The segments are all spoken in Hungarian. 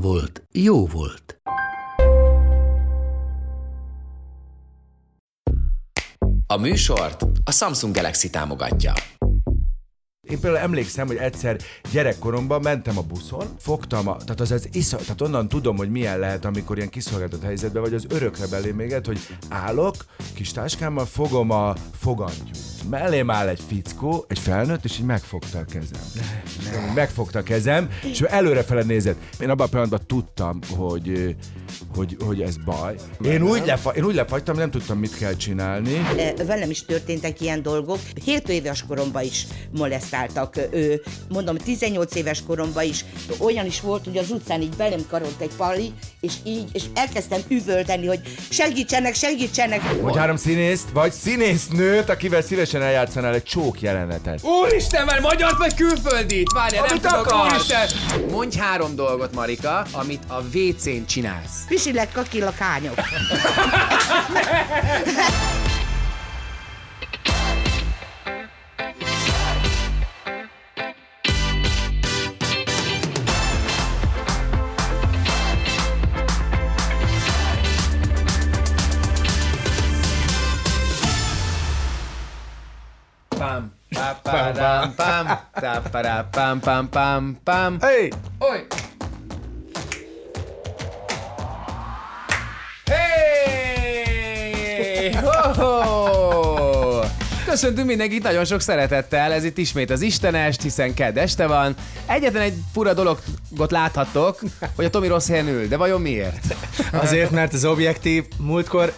volt, jó volt. A műsort a Samsung Galaxy támogatja. Én például emlékszem, hogy egyszer gyerekkoromban mentem a buszon, fogtam, a, tehát az az iszol, tehát onnan tudom, hogy milyen lehet, amikor ilyen kiszolgáltatott helyzetben vagy, az örökre belé még hogy állok, kis táskámmal fogom a fogantyút. Mellém áll egy fickó, egy felnőtt, és így megfogta a kezem. Nem, megfogta a kezem, és előrefele nézett. Én abban a pillanatban tudtam, hogy, hogy, hogy ez baj. Én úgy, lefa, én úgy lefagytam, nem tudtam, mit kell csinálni. E, Velem is történtek ilyen dolgok. 7 éves koromban is molesztáltak. Ő, mondom, 18 éves koromban is olyan is volt, hogy az utcán így belém karolt egy pali, és így, és elkezdtem üvölteni, hogy segítsenek, segítsenek. Hogy három színészt, vagy színésznőt, akivel szívesen eljátszanál egy csók jelenetet. Úristen, már magyar vagy külföldit? Várjál, nem tudok, úristen! Mondj három dolgot, Marika, amit a WC-n csinálsz. Pisilek, kakilak, hányok. ra, pam, pam, pam, pam. Hey! Oly! Hey! Ho-ho! Köszöntünk mindenkit nagyon sok szeretettel, ez itt ismét az Istenest, hiszen kedd este van. Egyetlen egy fura dologot láthattok, hogy a Tomi rossz helyen ül, de vajon miért? Azért, mert az objektív múltkor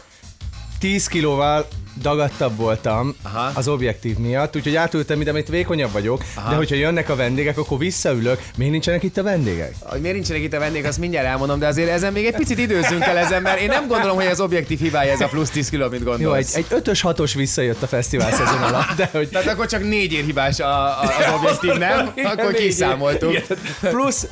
10 kilóval dagadtabb voltam Aha. Az objektív miatt, úgyhogy átültem ide, amit vékonyabb vagyok, Aha. de hogyha jönnek a vendégek, akkor visszaülök. Miért nincsenek itt a vendégek? Hogy miért nincsenek itt a vendég, azt mindjárt elmondom, de azért ezen még egy picit időzünk el ezen, mert én nem gondolom, hogy az objektív hibája ez a plusz 10 kiló, mint Jó, egy, gondolsz. egy ötös, hatos visszajött a fesztivál szezon alatt, de hogy... Tehát akkor csak négy ér hibás a, a, az objektív, nem? Akkor kiszámoltuk. Igen. Plusz,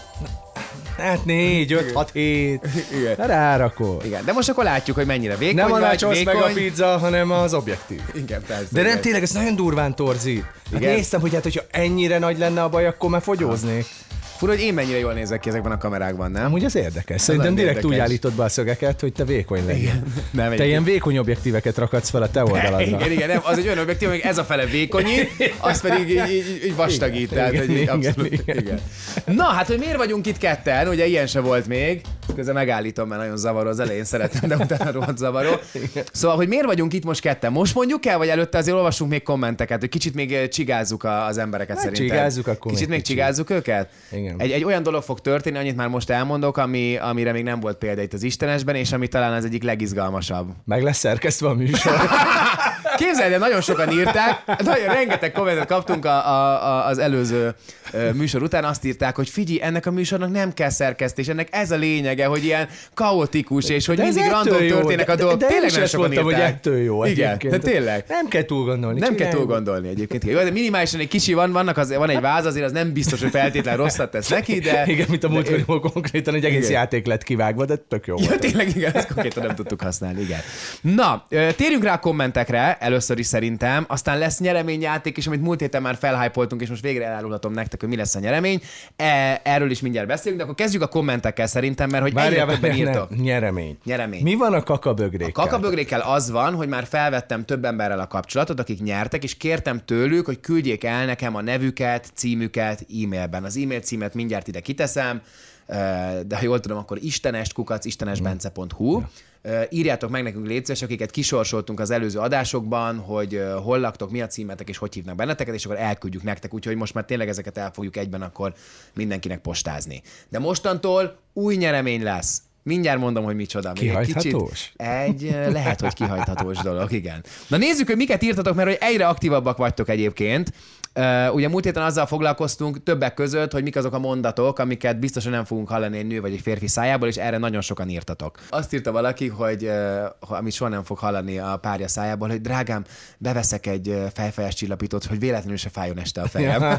hát négy, öt, hat, hét. Igen. Rárakod. Igen, de most akkor látjuk, hogy mennyire vékony Nem a vagy, nachos meg a vékony. pizza, hanem az objektív. Igen, persze. De nem tényleg, ez nagyon durván torzít. Hát néztem, hogy hát, hogyha ennyire nagy lenne a baj, akkor már fogyóznék. Fura, hogy én mennyire jól nézek ki ezekben a kamerákban, nem? Amúgy az érdekes. Szerintem nagyon direkt úgy érdekes. állítod be a szögeket, hogy te vékony legyen. Nem, Te ilyen vékony objektíveket rakadsz fel a te oldaladra. Igen, igen, nem, az egy olyan objektív, hogy ez a fele vékonyít, az pedig így, így, így vastagít. Tehát, Igen, így igen, abszolút, igen. igen. Na, hát, hogy miért vagyunk itt ketten? Ugye ilyen se volt még. Közben megállítom, mert nagyon zavaró az elején szeretem, de utána rohadt zavaró. Szóval, hogy miért vagyunk itt most ketten? Most mondjuk el, vagy előtte azért olvasunk még kommenteket, hogy kicsit még csigázzuk az embereket szerintem. csigázzuk, akkor Kicsit még még kicsit. csigázzuk őket? Igen. Egy, egy olyan dolog fog történni, annyit már most elmondok, ami, amire még nem volt példa itt az Istenesben, és ami talán az egyik legizgalmasabb. Meg lesz szerkesztve a műsor. Képzeld el, nagyon sokan írták, nagyon rengeteg kommentet kaptunk a, a, a, az előző műsor után, azt írták, hogy figyelj, ennek a műsornak nem kell szerkesztés, ennek ez a lényege, hogy ilyen kaotikus, és hogy De mindig random jó, történnek de- a dolgok. De, de tényleg is sokan mondtam, hogy ettől jó Igen, de tényleg. Nem kell túl gondolni. Nem kell túl gondolni egyébként. Jó, de minimálisan egy kicsi van, vannak az, van egy váz, azért az nem biztos, hogy feltétlen rosszat tesz neki, de... Igen, mint a múltkor konkrétan egy egész Igen. játék lett kivágva, de tök jó Ja, volt. tényleg, igen, ezt konkrétan nem tudtuk használni, igen. Na, térjünk rá a kommentekre, először is szerintem, aztán lesz nyereményjáték, és amit múlt héten már felhájpoltunk, és most végre elárulhatom nektek, hogy mi lesz a nyeremény. E, erről is mindjárt beszélünk, de akkor kezdjük a kommentekkel szerintem, mert hogy egyre Várjál, többen írtok. nem, nyeremény. Nyeremény. Mi van a kakabögrékkel? Kakabögrékkel az van, hogy már felvettem több emberrel a kapcsolatot, akik nyertek, és kértem tőlük, hogy küldjék el nekem a nevüket, címüket e-mailben. Az e-mail címet mindjárt ide kiteszem, de ha jól tudom, akkor istenest kukac istenesbence.hu. Ö, Írjátok meg nekünk létszés, akiket kisorsoltunk az előző adásokban, hogy hol laktok, mi a címetek, és hogy hívnak benneteket, és akkor elküldjük nektek, úgyhogy most már tényleg ezeket el fogjuk egyben akkor mindenkinek postázni. De mostantól új nyeremény lesz. Mindjárt mondom, hogy micsoda. Még egy Kihajthatós? kicsit- Egy, ö, lehet, hogy kihajthatós dolog, igen. Na nézzük, hogy miket írtatok, mert hogy egyre aktívabbak vagytok egyébként. Uh, ugye múlt héten azzal foglalkoztunk többek között, hogy mik azok a mondatok, amiket biztosan nem fogunk hallani egy nő vagy egy férfi szájából, és erre nagyon sokan írtatok. Azt írta valaki, hogy uh, amit soha nem fog hallani a párja szájából, hogy drágám, beveszek egy fejfejes csillapítót, hogy véletlenül se fájjon este a fejem.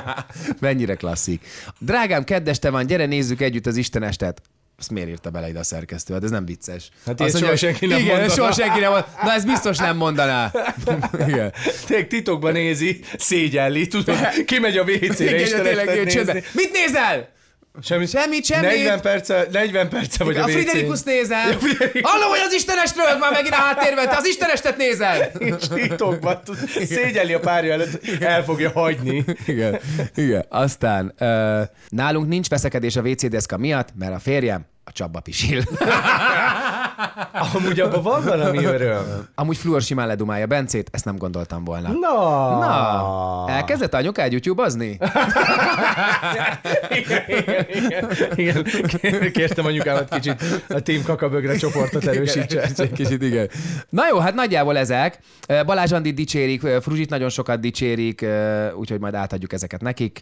Mennyire klasszik. Drágám, kedd este van, gyere nézzük együtt az Istenestet. Azt miért írta bele ide a szerkesztő? Hát ez nem vicces. Hát Azt ilyet soha senki nem igen, mondaná. soha senki nem mondaná. Na ez biztos nem mondaná. igen. Tényleg titokban nézi, szégyelli, tudod, kimegy a WC-re, Igen, és tényleg. Mit nézel? Semmit, Semmit, semmit. 40 perce, 40 perce vagy a, A. Friderikus nézem. Hallom, hogy az Istenestről már megint a háttérben. Te az Istenestet nézel. És titokban tud, szégyelli a párja előtt, el fogja hagyni. Igen, igen. Aztán uh, nálunk nincs veszekedés a WC deszka miatt, mert a férjem a csapba pisil. Amúgy abban van valami öröm. Amúgy fluor simán ledumálja Bencét, ezt nem gondoltam volna. Na, Na, elkezdett anyukád YouTube-azni? igen, igen. Kértem anyukámat kicsit a Team Kakabögre csoportot erősítse. Egy kicsit, igen. Na jó, hát nagyjából ezek. Balázs Andit dicsérik, Fruzsit nagyon sokat dicsérik, úgyhogy majd átadjuk ezeket nekik.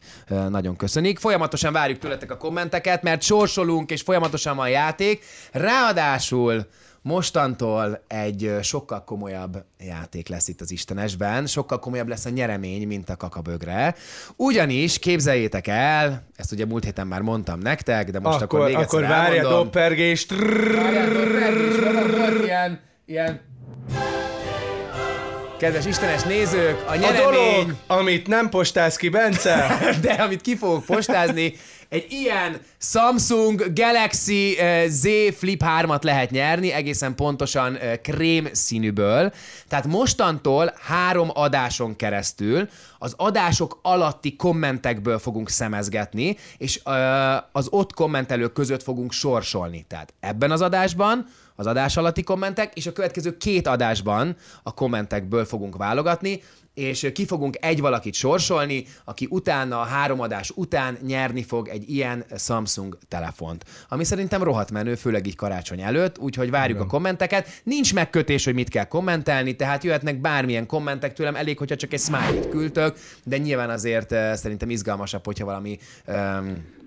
Nagyon köszönik. Folyamatosan várjuk tőletek a kommenteket, mert sorsolunk, és folyamatosan van játék. Ráadásul mostantól egy sokkal komolyabb játék lesz itt az Istenesben, sokkal komolyabb lesz a nyeremény, mint a kakabögre. Ugyanis képzeljétek el, ezt ugye múlt héten már mondtam nektek, de most akkor, Akkor, még akkor egyszer várja elmondom. doppergés. Várjátok, reggés, van, volt ilyen, ilyen... Kedves Istenes nézők, a A nyeremény, dolog, amit nem postáz ki, Bence, de amit ki fogok postázni, egy ilyen Samsung Galaxy eh, Z Flip 3-at lehet nyerni, egészen pontosan eh, krém színűből. Tehát mostantól három adáson keresztül az adások alatti kommentekből fogunk szemezgetni, és eh, az ott kommentelők között fogunk sorsolni. Tehát ebben az adásban az adás alatti kommentek, és a következő két adásban a kommentekből fogunk válogatni, és ki fogunk egy valakit sorsolni, aki utána, a három adás után nyerni fog egy ilyen Samsung telefont. Ami szerintem rohadt menő, főleg így karácsony előtt, úgyhogy várjuk a kommenteket. Nincs megkötés, hogy mit kell kommentelni, tehát jöhetnek bármilyen kommentek tőlem, elég, hogyha csak egy smiley-t küldtök, de nyilván azért szerintem izgalmasabb, hogyha valami um,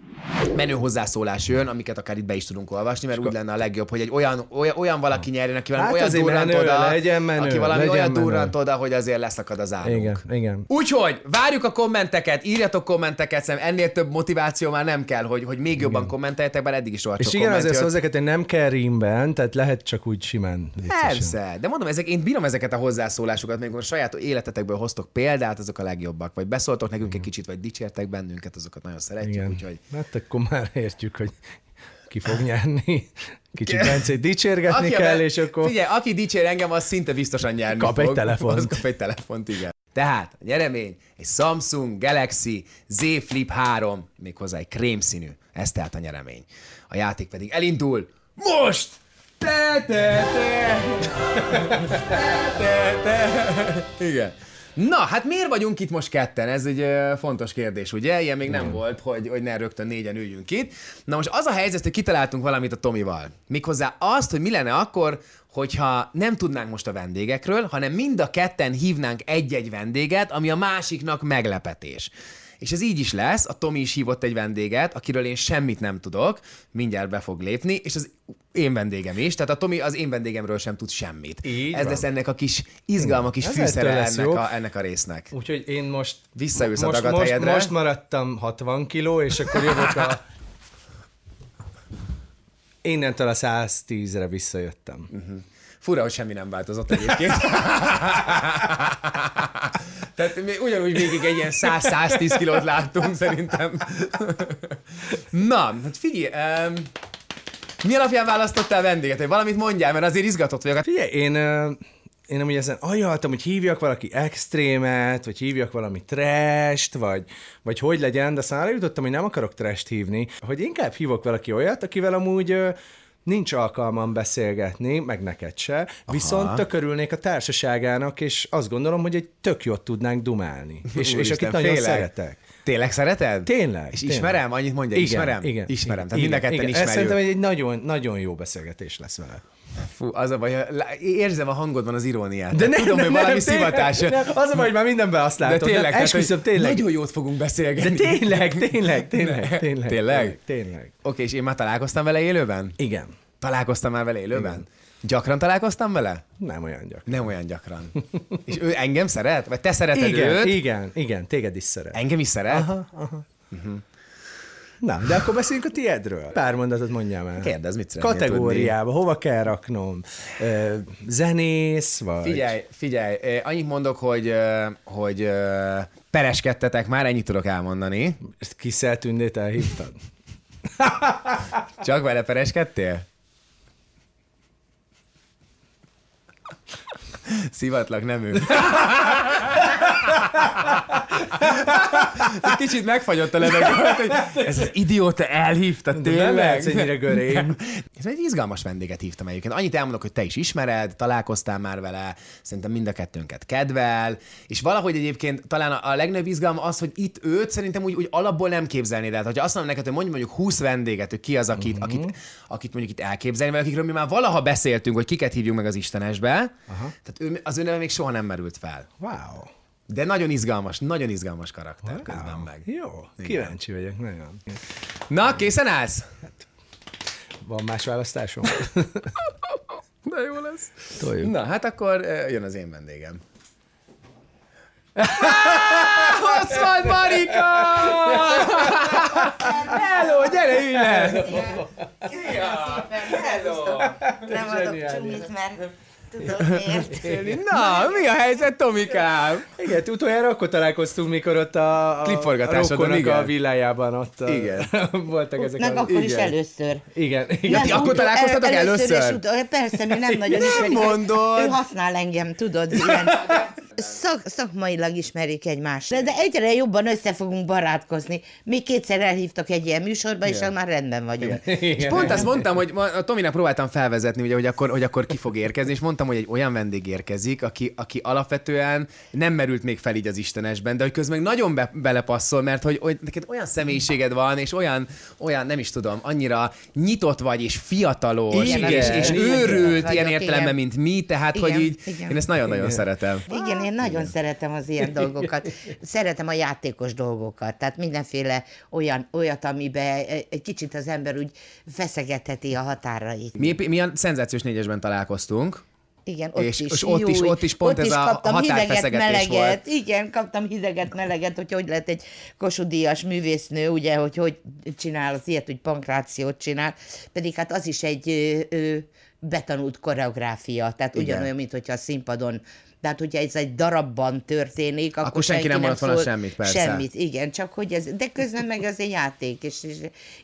menő hozzászólás jön, amiket akár itt be is tudunk olvasni, mert úgy lenne a legjobb, hogy egy olyan, olyan, olyan valaki nyerjen, aki valami Hát olyan durrant menő, oda, legyen menő, aki valami legyen olyan menő. durrant oda, hogy azért leszakad az árunk. Igen, igen. Úgyhogy várjuk a kommenteket, írjatok kommenteket, szerintem ennél több motiváció már nem kell, hogy, hogy még jobban kommenteljetek, bár eddig is rohadt És igen, azért hozzá hogy nem kell rímben, tehát lehet csak úgy simán. viccesen. Persze, de mondom, ezek, én bírom ezeket a hozzászólásokat, még a saját életetekből hoztok példát, azok a legjobbak, vagy beszóltok nekünk egy kicsit, vagy dicsértek bennünket, azokat nagyon szeretjük, Igen. úgyhogy Hát akkor már értjük, hogy ki fog nyerni. Kicsit Bencét dicsérgetni a kell, és akkor... Figyelj, aki dicsér engem, az szinte biztosan nyerni Kap fog. egy telefont. Az kap egy telefont, igen. Tehát a nyeremény egy Samsung Galaxy Z Flip 3, méghozzá egy krémszínű. Ez tehát a nyeremény. A játék pedig elindul most! Te, te, te. te, te, te. Igen. Na, hát miért vagyunk itt most ketten? Ez egy fontos kérdés, ugye? Ilyen még nem volt, hogy, hogy ne rögtön négyen üljünk itt. Na most az a helyzet, hogy kitaláltunk valamit a Tomival. Méghozzá azt, hogy mi lenne akkor, hogyha nem tudnánk most a vendégekről, hanem mind a ketten hívnánk egy-egy vendéget, ami a másiknak meglepetés. És ez így is lesz, a Tomi is hívott egy vendéget, akiről én semmit nem tudok, mindjárt be fog lépni, és az én vendégem is, tehát a Tomi az én vendégemről sem tud semmit. Így ez van. lesz ennek a kis izgalma, kis fűszere ennek a, ennek a résznek. Úgyhogy én most... Visszaülsz a most, dagadt most, helyedre. most maradtam 60 kiló, és akkor jövök a... Innentől a 110-re visszajöttem. Fura, hogy semmi nem változott egyébként. Tehát mi ugyanúgy végig egy ilyen 100-110 kilót láttunk szerintem. Na, hát figyelj, um, mi alapján választottál vendéget? Hogy valamit mondjál, mert azért izgatott vagyok. Hát Figyelj, én, én amúgy ezen ajaltam, hogy hívjak valaki extrémet, vagy hívjak valami trest, vagy, vagy hogy legyen, de aztán arra jutottam, hogy nem akarok trest hívni, hogy inkább hívok valaki olyat, akivel amúgy nincs alkalmam beszélgetni, meg neked se, viszont tök örülnék a társaságának, és azt gondolom, hogy egy tök jót tudnánk dumálni. És, és akit nagyon félek. szeretek. Tényleg szereted? Tényleg. És tényleg. ismerem? Annyit mondja, igen, ismerem? Igen. Ismerem, igen, tehát mind a ketten igen. ismerjük. Szerintem egy nagyon, nagyon jó beszélgetés lesz vele. Fú, az a baj, érzem a hangodban az iróniát. De Tudom, hogy valami szivatás. Nem, az a baj, hogy már mindenben azt De látod. tényleg, nem, esküszöm, tényleg. Nagyon jót fogunk De beszélgetni. tényleg, tényleg, tényleg, tényleg. Tényleg? Tényleg. Oké, és én már találkoztam vele élőben? Igen. Találkoztam már vele élőben? Gyakran találkoztam vele? Nem olyan gyakran. Nem olyan gyakran. és ő engem szeret? Vagy te szereted Igen, őt? igen, igen, téged is szeret. Engem is szeret? Aha, aha. Na, de akkor beszéljünk a tiédről. Pár mondatot mondjam el. Kérdezz, mit szeretnél Kategóriába, hova kell raknom? Zenész, vagy... Figyelj, figyelj, annyit mondok, hogy, hogy pereskedtetek már, ennyit tudok elmondani. Ezt Kiszel Tündét elhívtad? Csak vele pereskedtél? Szivatlak, nem ő. Egy Kicsit megfagyott a levegő, hogy ez az idióta elhívta, tényleg. nem lehetsz ennyire görény. Ez egy izgalmas vendéget hívtam egyébként. Annyit elmondok, hogy te is ismered, találkoztál már vele, szerintem mind a kettőnket kedvel, és valahogy egyébként talán a, legnagyobb izgalma az, hogy itt őt szerintem úgy, úgy alapból nem képzelnéd el. Hogyha azt mondom neked, hogy mondjuk mondjuk 20 vendéget, hogy ki az, akit, uh-huh. akit, akit mondjuk itt elképzelni, vagy akikről mi már valaha beszéltünk, hogy kiket hívjunk meg az Istenesbe, Aha. tehát ő, az ő neve még soha nem merült fel. Wow. De nagyon izgalmas, nagyon izgalmas karakter wow. közben meg. Jó, kíváncsi vagyok nagyon. Na, készen állsz? Van más választásom? De jó lesz. Toljuk. Na, hát akkor eh, jön az én vendégem. Van Marika! Hello, gyere ülj le! Nem adok csumit, mert tudod miért. Na, mi a helyzet, Tomikám? Igen, utoljára akkor találkoztunk, mikor ott a, a, Klipforgatásodon, a a villájában ott a, Igen. voltak ezek Nem, a... akkor is igen. először. Igen, igen. Nem, ti akkor találkoztatok el- először? és ut- persze, mi nem nagyon ismerjük. Mondod? Ő használ engem, tudod, ilyen. Szak, szakmailag ismerik egymást. De, de egyre jobban össze fogunk barátkozni. Még kétszer elhívtak egy ilyen műsorba, és már rendben vagyunk. És pont azt mondtam, hogy ma- a Tominak próbáltam felvezetni, ugye, hogy, akkor, hogy akkor ki fog érkezni, és mondtam, hogy egy olyan vendég érkezik, aki, aki alapvetően nem merült még fel így az Istenesben, de hogy közben nagyon be, belepasszol, mert hogy, hogy neked olyan személyiséged van, és olyan, olyan, nem is tudom, annyira nyitott vagy, és fiatalos, Igen, és, igen, és igen, őrült ilyen értelemben, igen. mint mi, tehát Igen, hogy így, igen. én ezt nagyon-nagyon szeretem. Igen, én nagyon szeretem az ilyen dolgokat. Szeretem a játékos dolgokat, tehát mindenféle olyan, olyat, amiben egy kicsit az ember úgy feszegetheti a határait. Mi, mi a szenzációs négyesben találkoztunk, Igen, ott És- is. és ott is- Júj, ott is pont ott ez a kaptam hideget, határfeszegetés meleget. volt. Igen, kaptam hideget, meleget, hogy hogy lehet egy kosudíjas művésznő, ugye, hogy hogy csinál az ilyet, hogy pankrációt csinál, pedig hát az is egy ö, ö, betanult koreográfia, tehát Igen. ugyanolyan, mint hogyha a színpadon tehát, hogyha ez egy darabban történik, akkor, Akkor senki nem mondott volna semmit, persze. Semmit, igen, csak hogy ez, de közben meg az egy játék, és, és,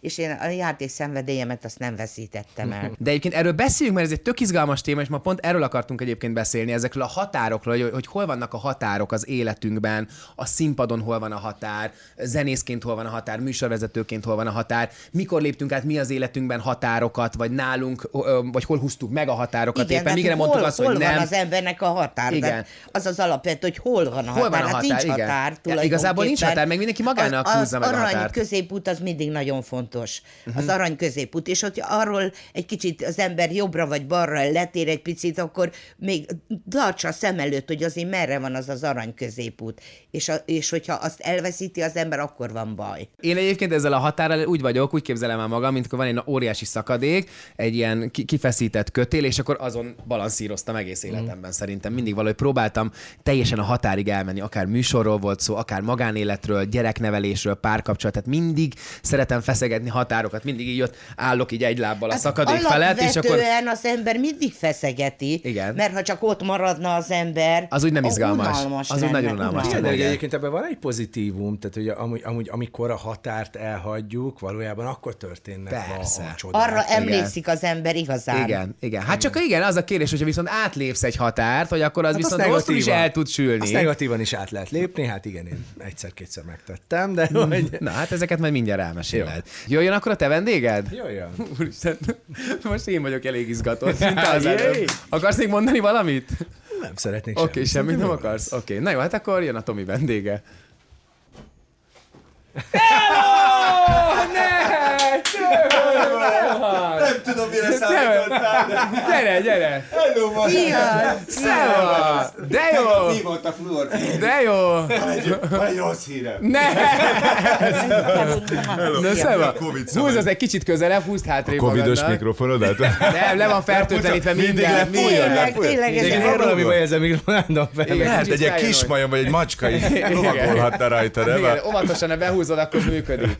és én a játék szenvedélyemet azt nem veszítettem el. De egyébként erről beszéljünk, mert ez egy tök izgalmas téma, és ma pont erről akartunk egyébként beszélni, ezekről a határokról, hogy, hogy hol vannak a határok az életünkben, a színpadon hol van a határ, zenészként hol van a határ, műsorvezetőként hol van a határ, mikor léptünk át mi az életünkben határokat, vagy nálunk, vagy hol húztuk meg a határokat éppen. tehát Mire hol, mondtuk azt, hol hogy nem. van az embernek a határ? Igen. Az az alapvető, hogy hol van a határ. Hol van a Hát határ, nincs igen. határ Ja, igazából nincs tulajdonképpen. határ, meg mindenki magának az, húzza meg a Az arany határt. Mhm. középút az mindig nagyon fontos. Az arany középút. És hogy arról egy kicsit az ember jobbra vagy balra letér egy picit, akkor még tartsa a szem előtt, hogy azért merre van az az arany középút. És, a, és hogyha azt elveszíti az ember, akkor van baj. Én egyébként ezzel a határral úgy vagyok, úgy képzelem el magam, mint akkor van egy óriási szakadék, egy ilyen ki- kifeszített kötél, és akkor azon balanszíroztam egész életemben szerintem. Mindig valahogy próbáltam teljesen a határig elmenni, akár műsorról volt szó, akár magánéletről, gyereknevelésről, párkapcsolat, tehát mindig szeretem feszegetni határokat, mindig így jött, állok így egy lábbal a szakadék felett, és akkor az ember mindig feszegeti, Igen. mert ha csak ott maradna az ember, Az úgy nem az izgalmas. unalmas Az úgy nagyon unalmas. Igen, de Igen. ugye egyébként ebben van egy pozitívum, tehát hogy amúgy, amúgy amikor a határt elhagyjuk, valójában akkor történnek Persze. a, a csodák. Arra emlékszik az ember igazán. Igen, igen. Hát csak igen, az a kérdés, hogyha viszont átlépsz egy határt, hogy akkor az Hát viszont rosszul is el tud sülni. Azt negatívan is át lehet lépni, hát igen, én egyszer-kétszer megtettem, de hogy... Na, hát ezeket majd mindjárt elmeséled. Jöjjön akkor a te vendéged? Jöjjön. Úristen, most én vagyok elég izgatott, mint az előbb. Akarsz még mondani valamit? Nem szeretnék Oké, okay, semmit nem jó akarsz? Oké, okay. na jó, hát akkor jön a Tomi vendége. Nem tudom, mire számítottál, Gyere, gyere! Szia! Szevasz! De jó! Hívott a fluor. De jó! Van egy rossz hírem. Ne! Na szeva! Covid szabály. Húzd az egy kicsit közelebb, húzd hátrébb Covidos magadnak. mikrofonodat? Nem, le van fertőtlenítve Mindig minden. lefújod, minden. Tényleg, tényleg, ez valami baj ezzel mikrofonándom fel. Igen. Lehet, egy kis majom, vagy egy macska így lovagolhatna rajta? Igen, óvatosan, ha behúzod, akkor működik.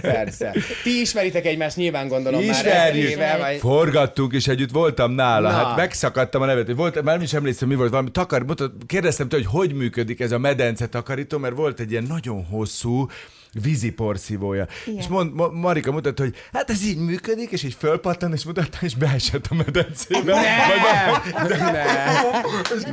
Persze. Ti ismeritek egymást nyilván gondolom már. Ismerjük. ezer éve, vagy... Forgattunk, és együtt voltam nála. Na. Hát megszakadtam a nevet. Volt, már nem is emlékszem, mi volt, valami takar, mutat, kérdeztem tőle, hogy hogy működik ez a medence takarító, mert volt egy ilyen nagyon hosszú vízi porszívója. Igen. És mond, Ma- Marika mutatta, hogy hát ez így működik, és így fölpattan, és mutatta, és beesett a medencébe. Ne! Ne!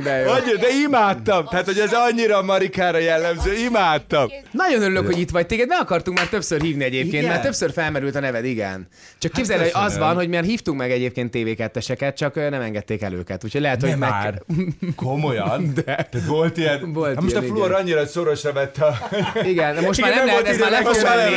De jó. Vagy, de imádtam. Tehát, hogy ez annyira Marikára jellemző. Imádtam. Nagyon örülök, hogy itt vagy. Téged meg akartunk már többször hívni egyébként, Igen? mert többször felmerült a neved, igen. Csak képzeld, hogy az van, hogy már hívtunk meg egyébként TV2-eseket, csak ö, nem engedték el őket. Úgyhogy lehet, hogy Nem meg... már. Komolyan? De. Tehát volt ilyen? Volt hát most ilyen, a fluor annyira szorosra vette a... Igen, de most már Igen, nem lehet, ez már le fog most már nem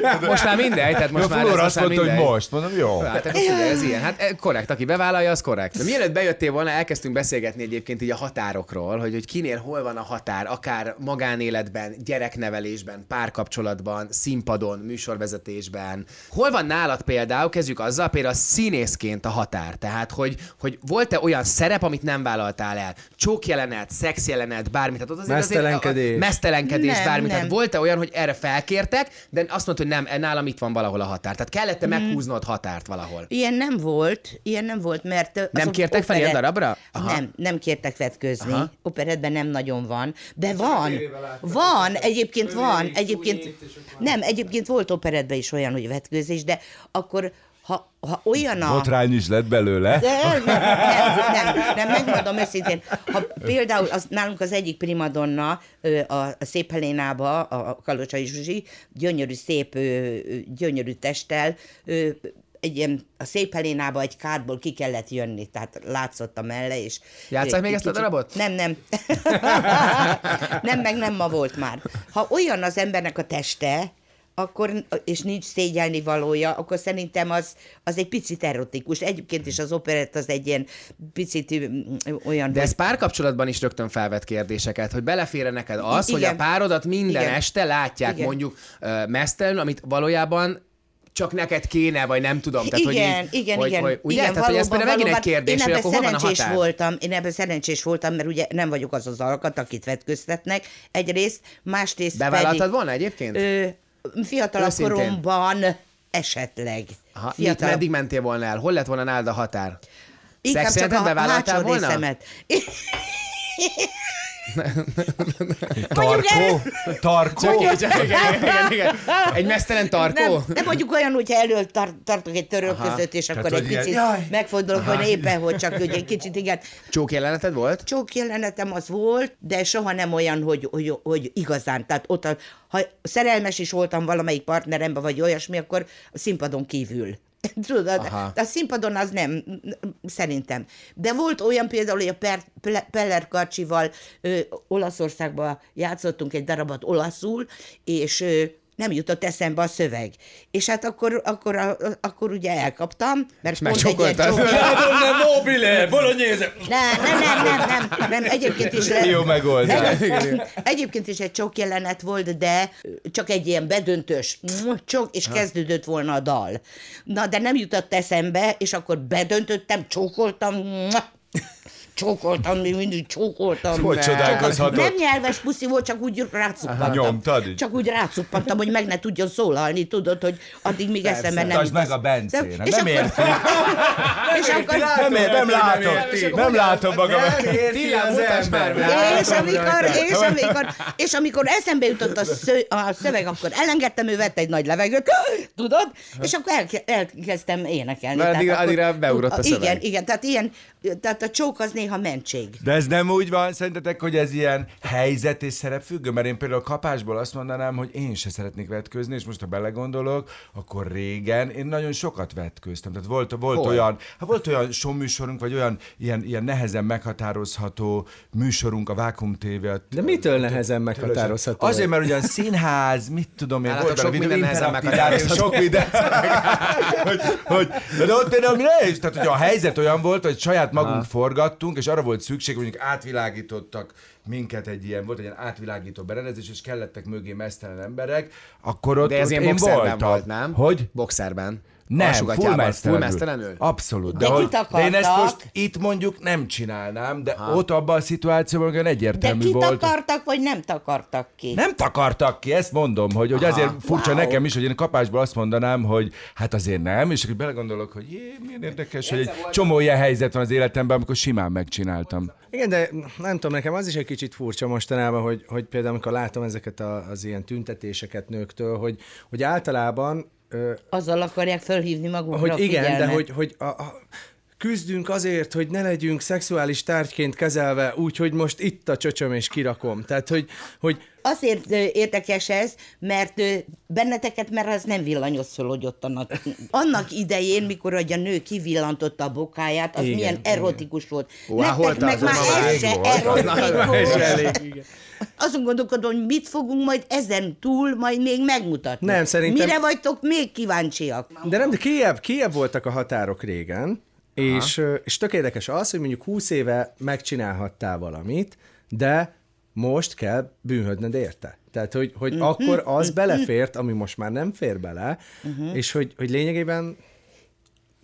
menni. Most már mindegy, tehát most a már ez azt mondta, hogy most. Mondom, jó. Hát akkor figyelj, ez ilyen. Hát eh, korrekt, aki bevállalja, az korrekt. De mielőtt bejöttél volna, elkezdtünk beszélgetni egyébként így a határokról, hogy, hogy kinél hol van a határ, akár magánéletben, gyereknevelésben, párkapcsolatban, színpadon, műsorvezetésben. Hol van nálad például, kezdjük azzal, például színészként a határ. Tehát, hogy, hogy volt-e olyan szerep, amit nem vállaltál el? Csókjelenet, szexjelenet, bármi. Tehát ott azért Mesztelenkedés. Azért, a, a, mesztelenkedés, Nem, bármi. nem. Tehát volt-e olyan, hogy erre felkértek, de azt mondta, hogy nem, nálam itt van valahol a határ. Tehát kellett-e Mm. meghúznod határt valahol? Ilyen nem volt, ilyen nem volt, mert... Nem kértek fel ilyen darabra? Aha. Nem, nem kértek vetközni. Aha. Operetben nem nagyon van. De van. Van, egyébként van. Egyébként, nem, egyébként volt operetben is olyan, hogy vetkőzés, de akkor ha, ha olyan a... Botrány is lett belőle. Nem, nem, nem, nem, nem, megmondom őszintén. Ha például az, nálunk az egyik primadonna a, a Szép Helénába, a Kalocsai Zsuzsi, gyönyörű, szép, gyönyörű testtel, egy ilyen, a Szép Helénába egy kádból ki kellett jönni, tehát látszott a melle, és... Játsszák ö, még ezt a darabot? Nem, nem. nem, meg nem ma volt már. Ha olyan az embernek a teste, akkor, és nincs szégyelni valója, akkor szerintem az, az egy picit erotikus. Egyébként is az operett az egy ilyen picit olyan, De ez párkapcsolatban is rögtön felvet kérdéseket, hogy belefér neked az, I- hogy igen. a párodat minden Igen. este látják Igen. mondjuk uh, mesztelenül, amit valójában csak neked kéne, vagy nem tudom. Tehát, igen, hogy így, igen, hogy, igen. Hogy, ugye? igen, Tehát, hogy ez valóban, például megint egy valóban. kérdés, én hogy akkor hol van a szerencsés határ? voltam, én ebben szerencsés voltam, mert ugye nem vagyok az az alkat, akit vetköztetnek, egyrészt, másrészt Bevállaltad pedig, volna egyébként? Ö, fiatalabb Őszintén. koromban esetleg. Aha, mit, Fiatalabb- meddig mentél volna el? Hol lett volna nálad a határ? Inkább csak a bevállaltál hátsó volna? részemet. Tarkó? Tarkó? Igen, igen, igen. Egy mesztelen tarkó? Nem, nem mondjuk olyan, hogyha elől tar- tartok egy törölközőt, és Tehát, akkor egy hogy ilyen- picit Jaj! megfordulok, hogy éppen, hogy csak ugye egy kicsit, igen. Csók jeleneted volt? Csók jelenetem az volt, de soha nem olyan, hogy, hogy, hogy igazán. Tehát ott, a, ha szerelmes is voltam valamelyik partnerembe, vagy olyasmi, akkor a színpadon kívül. Tudod, Aha. a színpadon az nem, szerintem. De volt olyan például, hogy a per, Peller Karcsival ö, Olaszországban játszottunk egy darabot olaszul, és ö, nem jutott eszembe a szöveg. És hát akkor, akkor, akkor ugye elkaptam, mert pont egy ilyen mobile, bolognese. nem, nem, nem, nem, nem, nem, egyébként is le... Jó megoldás. Egy, egyébként is egy csok jelenet volt, de csak egy ilyen bedöntős csok, és kezdődött volna a dal. Na, de nem jutott eszembe, és akkor bedöntöttem, csókoltam, csókoltam, még mindig csókoltam. Hogy csodálkozhatott? Nem nyelves puszi volt, csak úgy rácuppantam. Nyomtad így? Csak úgy rácuppantam, hogy meg ne tudjon szólalni, tudod, hogy addig még eszembe nem Tartsd meg a Bencének. És Nem érti. És akkor, Nem, ér- nem látom. Nem látom magam. Már be. és amikor, és amikor, és amikor eszembe jutott a, szö, a szöveg, akkor elengedtem, ő vett egy nagy levegőt, tudod? És akkor elke, elkezdtem énekelni. Akkor- addigra beugrott a szöveg. Igen, igen, tehát ilyen, tehát a csók az néha mentség. De ez nem úgy van, szerintetek, hogy ez ilyen helyzet és szerep függő? Mert én például a kapásból azt mondanám, hogy én se szeretnék vetkőzni, és most ha belegondolok, akkor régen én nagyon sokat vetkőztem. Tehát volt, volt Hol? olyan, hát volt olyan showműsorunk, vagy olyan ilyen, ilyen nehezen meghatározható műsorunk a Vákum TV. a- De mitől nehezen meghatározható? Azért, mert ugyan színház, mit tudom én, Nálatok volt sok minden videó, nehezen meghatározható. Sok minden. hogy, hogy, de ott például mi nehéz, tehát hogy a helyzet olyan volt, hogy saját magunk forgattunk, és arra volt szükség, hogy mondjuk átvilágítottak minket egy ilyen, volt egy ilyen átvilágító berendezés, és kellettek mögé mesztelen emberek, akkor ott, De ez ott ilyen én voltam. volt, nem? Hogy? Boxerben. Nem, Alsógatjában. full Full mesztelenül? Abszolút. De hogy, kit de én ezt most itt mondjuk nem csinálnám, de ha. ott abban a szituációban olyan De egyértelmű kit volt. akartak, vagy nem takartak ki? Nem takartak ki, ezt mondom, hogy, hogy azért furcsa Wow. nekem is, hogy én kapásból azt mondanám, hogy hát azért nem, és akkor belegondolok, hogy jé, milyen érdekes, hogy egy csomó ilyen helyzet van az életemben, amikor simán megcsináltam. Igen, de nem tudom, nekem az is egy kicsit furcsa mostanában, hogy, hogy például amikor látom ezeket a, az ilyen tüntetéseket nőktől, hogy, hogy általában ö, Azzal akarják fölhívni magukra hogy igen, de hogy, hogy a, a, küzdünk azért, hogy ne legyünk szexuális tárgyként kezelve, úgyhogy most itt a csöcsöm és kirakom. Tehát, hogy, hogy Azért érdekes ez, mert benneteket, mert az nem villanyoszolódott annak. Annak idején, mikor hogy a nő kivillantotta a bokáját, az Igen, milyen igen. erotikus volt. Ó, hát Nektek meg már ez se erotikus. Azon gondolkodom, hogy mit fogunk majd ezen túl majd még megmutatni. Nem, szerintem- Mire vagytok még kíváncsiak? De nem, de kiebb, kiebb voltak a határok régen, és, és tök érdekes az, hogy mondjuk 20 éve megcsinálhattál valamit, de most kell bűnhödnöd érte. Tehát, hogy, hogy Mhm, akkor az belefért, ami most már nem fér bele, Mhm. és hogy, hogy lényegében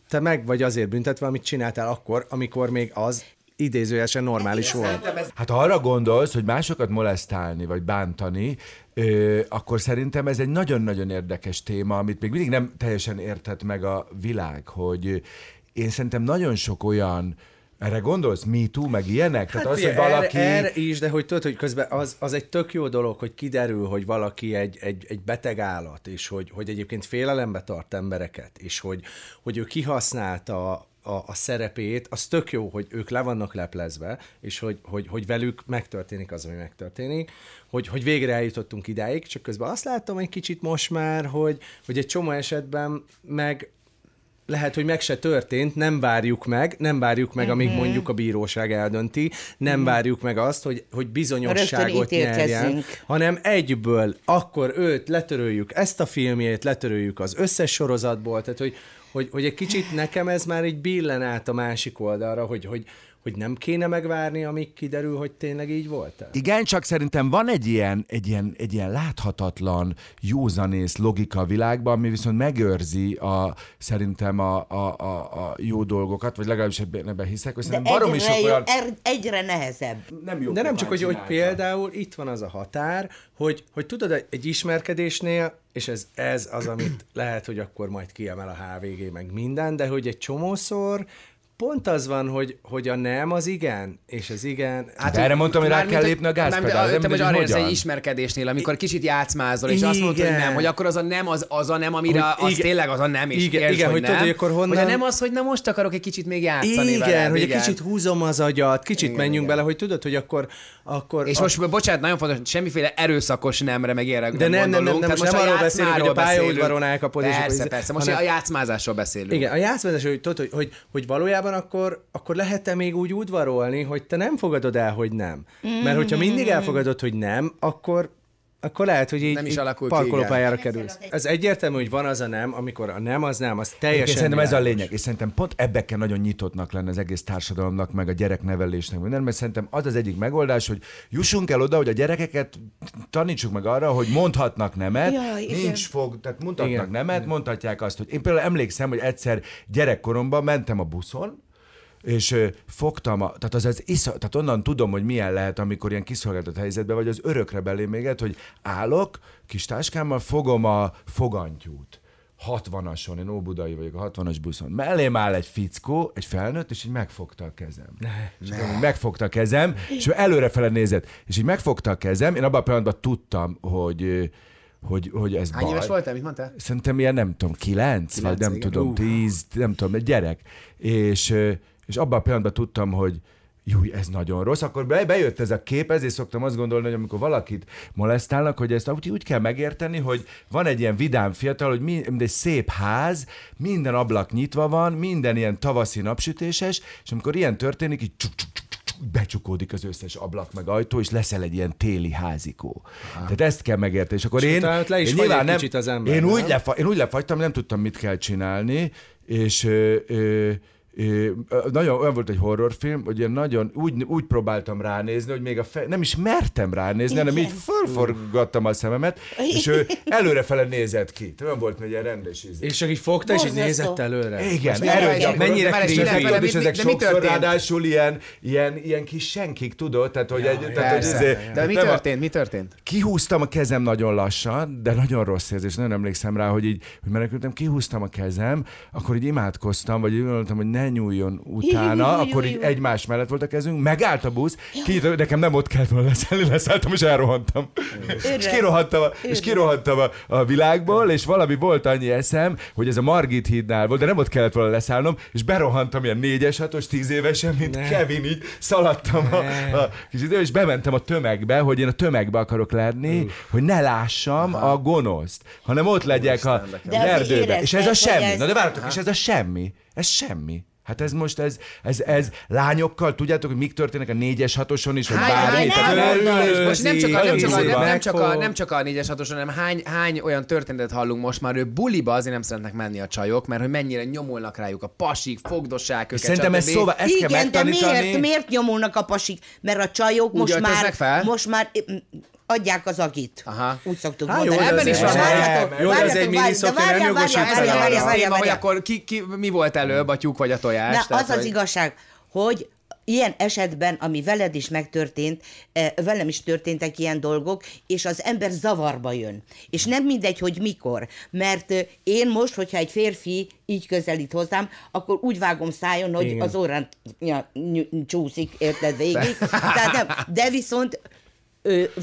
te meg vagy azért büntetve, amit csináltál akkor, amikor még az idézőjelesen normális volt. Hát ha arra gondolsz, hogy másokat molesztálni, vagy bántani, ö, akkor szerintem ez egy nagyon-nagyon érdekes téma, amit még mindig nem teljesen értett meg a világ, hogy én szerintem nagyon sok olyan erre gondolsz, Me Too, meg ilyenek? Tehát az, hogy valaki... erre, erre is, de hogy tudod, hogy közben az, az egy tök jó dolog, hogy kiderül, hogy valaki egy, egy, egy beteg állat, és hogy, hogy egyébként félelembe tart embereket, és hogy, hogy ő kihasználta a, a szerepét, az tök jó, hogy ők le vannak leplezve, és hogy, hogy, hogy velük megtörténik az, ami megtörténik, hogy, hogy végre eljutottunk idáig, csak közben azt látom egy kicsit most már, hogy, hogy egy csomó esetben meg lehet, hogy meg se történt, nem várjuk meg, nem várjuk meg, amíg Mhm. mondjuk a bíróság eldönti, nem várjuk meg azt, hogy, hogy bizonyosságot nyerjen, hanem egyből akkor őt letöröljük, ezt a filmjét letöröljük az összes sorozatból, tehát hogy, hogy, hogy egy kicsit nekem ez már így billen át a másik oldalra, hogy, hogy, hogy nem kéne megvárni, amíg kiderül, hogy tényleg így volt Igen, csak szerintem van egy ilyen, egy ilyen, egy ilyen láthatatlan józanész logika a világban, ami viszont megőrzi a, szerintem a, a, a, a jó dolgokat, vagy legalábbis ebben, ebben hiszek, hogy De szerintem baromi egyre, sok olyan... er- egyre nehezebb. Nem jó De nem csak, hogy, hogy például itt van az a határ, hogy, hogy tudod, egy- egy ismerkedésnél, és ez, ez az, amit lehet, hogy akkor majd kiemel a HVG meg minden, de hogy egy csomószor pont az van, hogy, hogy a nem az igen, és az igen... Hát de erre mondtam, hogy rá kell hogy- lépni a nem, gázpedálra. de, Nem vagy mindegy, arra hogy egy ismerkedésnél, amikor kicsit játszmázol, és azt mondod, hogy Igen. nem, hogy akkor az a nem, az, az a nem, amire Hogy az igen- tényleg az a nem, és igen, igen, hogy nem. tudod, hogy akkor honnan- Hogy a nem az, hogy na most akarok egy kicsit még játszani Igen, veled, hogy igen. egy kicsit húzom az agyat, kicsit Igen, igen, menjünk igen. bele, hogy tudod, hogy akkor... akkor És a, most, bocsánat, nagyon fontos, hogy semmiféle erőszakos nemre, meg ilyenre De nem, nem, nem, nem, most nem arról beszélünk, hogy a pályaudvaron elkapod, és Persze, persze, most a játszmázásról beszélünk. Igen, a játszmázás, hogy hogy, hogy, hogy valójában akkor, akkor lehet-e még úgy udvarolni, hogy te nem fogadod el, hogy nem. Mert hogyha mindig elfogadod, hogy nem, akkor akkor lehet, hogy így, Nem is alakul parkolópályára kerülsz. Ez egyértelmű, hogy van az a nem, amikor a nem az nem, az Én teljesen szerintem ez a lényeg, és szerintem pont ebbe kell nagyon nyitottnak lenni az egész társadalomnak, meg a gyereknevelésnek, minden, mert szerintem az az egyik megoldás, hogy jussunk el oda, hogy a gyerekeket tanítsuk meg arra, hogy mondhatnak nemet, Jaj, igen. nincs fog, tehát mondhatnak Igen. nemet, mondhatják azt, hogy én például emlékszem, hogy egyszer gyerekkoromban mentem a buszon, és fogtam, a, tehát az az isza, tehát onnan tudom, hogy milyen lehet, amikor ilyen kiszolgáltatott helyzetben vagy, az örökre belém még hogy állok, kis táskámmal fogom a fogantyút. 60-ason, én Óbudai vagyok, a 60-as buszon. Mellém áll egy fickó, egy felnőtt, és így megfogta a kezem. Ne, és akkor így megfogta a kezem, és előrefele nézett, és így megfogta a kezem, én abban a pillanatban tudtam, hogy, hogy, hogy ez Hány baj. éves voltál, mit mondtál? Szerintem ilyen, nem tudom, kilenc, vagy nem igen. tudom, tíz, nem tudom, egy gyerek. És, és abban a pillanatban tudtam, hogy Júj, ez nagyon rossz. Akkor be- bejött ez a kép, ezért szoktam azt gondolni, hogy amikor valakit molesztálnak, hogy ezt úgy, úgy kell megérteni, hogy van egy ilyen vidám fiatal, hogy mi- mint egy szép ház, minden ablak nyitva van, minden ilyen tavaszi napsütéses, és amikor ilyen történik, így csuk, csuk, csuk, csuk, csuk, becsukódik az összes ablak meg ajtó, és leszel egy ilyen téli házikó. Tehát ezt kell megérteni. És akkor És én, le is én nyilván nem, kicsit az ember, én, úgy nem? lefa, én úgy lefagytam, nem tudtam, mit kell csinálni, és ö, ö, nagyon olyan volt egy horrorfilm, hogy én nagyon úgy, úgy próbáltam ránézni, hogy még a fe, nem is mertem ránézni, hanem így fölforgattam a szememet, és ő előrefele nézett ki. Olyan volt, hogy ilyen rendes ízé. És így fogta, és így nézett előre. Igen, történt? Mennyire creepy. és ezek de mi sokszor történt? ráadásul ilyen, ilyen, ilyen kis senkik, tudod? Tehát, hogy, egy, tehát, hogy izé, De mi történt? Mi történt? kihúztam a kezem nagyon lassan, de nagyon rossz érzés, nagyon emlékszem rá, hogy így, hogy menekültem, kihúztam a kezem, akkor így imádkoztam, vagy így gondoltam, hogy ne nyúljon utána, akkor így egymás mellett volt a kezünk, megállt a busz, kinyitott, nekem nem ott kellett volna leszállni, leszálltam, és elrohantam. és kirohantam, a, és kirohantam a, a világból, és valami volt annyi eszem, hogy ez a Margit hídnál volt, de nem ott kellett volna leszállnom, és berohantam ilyen négyes, hatos, tíz évesen, mint Ne. Kevin, így szaladtam a, a kis idő, és bementem a tömegbe, hogy én a tömegbe akarok lenni, hogy ne lássam a gonoszt, hanem ott legyek a De azért erdőben. És ez a semmi. ez- Na de várjatok, és ez a semmi. Ez semmi. Hát ez most, ez, ez, ez lányokkal, tudjátok, hogy mik történnek a négyes hatoson is, vagy bármi. Most nem csak a, nem csak a, nem, nem csak a, nem csak a 4-es 6 hanem hány, hány olyan történetet hallunk most már, ő buliba azért nem szeretnek menni a csajok, mert hogy mennyire nyomulnak rájuk a pasik, fogdossák őket. Szerintem ez szóval, ezt kell Igen, de megtanítani. miért, miért nyomulnak a pasik? Mert a csajok Úgy most öltöznek már, fel? most már adják az agit. Aha. Úgy szoktuk Há, mondani. ebben is van- Várjatok, Jó, de ez várjatok, egy várjatok, várjál, nem jogosít várjál, hogy akkor ki, ki, mi volt előbb, a tyúk vagy a tojás? Na, az az igazság, hogy ilyen esetben, ami veled is megtörtént, eh, velem is történtek ilyen dolgok, és az ember zavarba jön. És nem mindegy, hogy mikor. Mert eh, én most, hogyha egy férfi így közelít hozzám, akkor úgy vágom szájon, hogy Igen. az órán ja, ny- csúszik, érted végig. Tehát nem. De viszont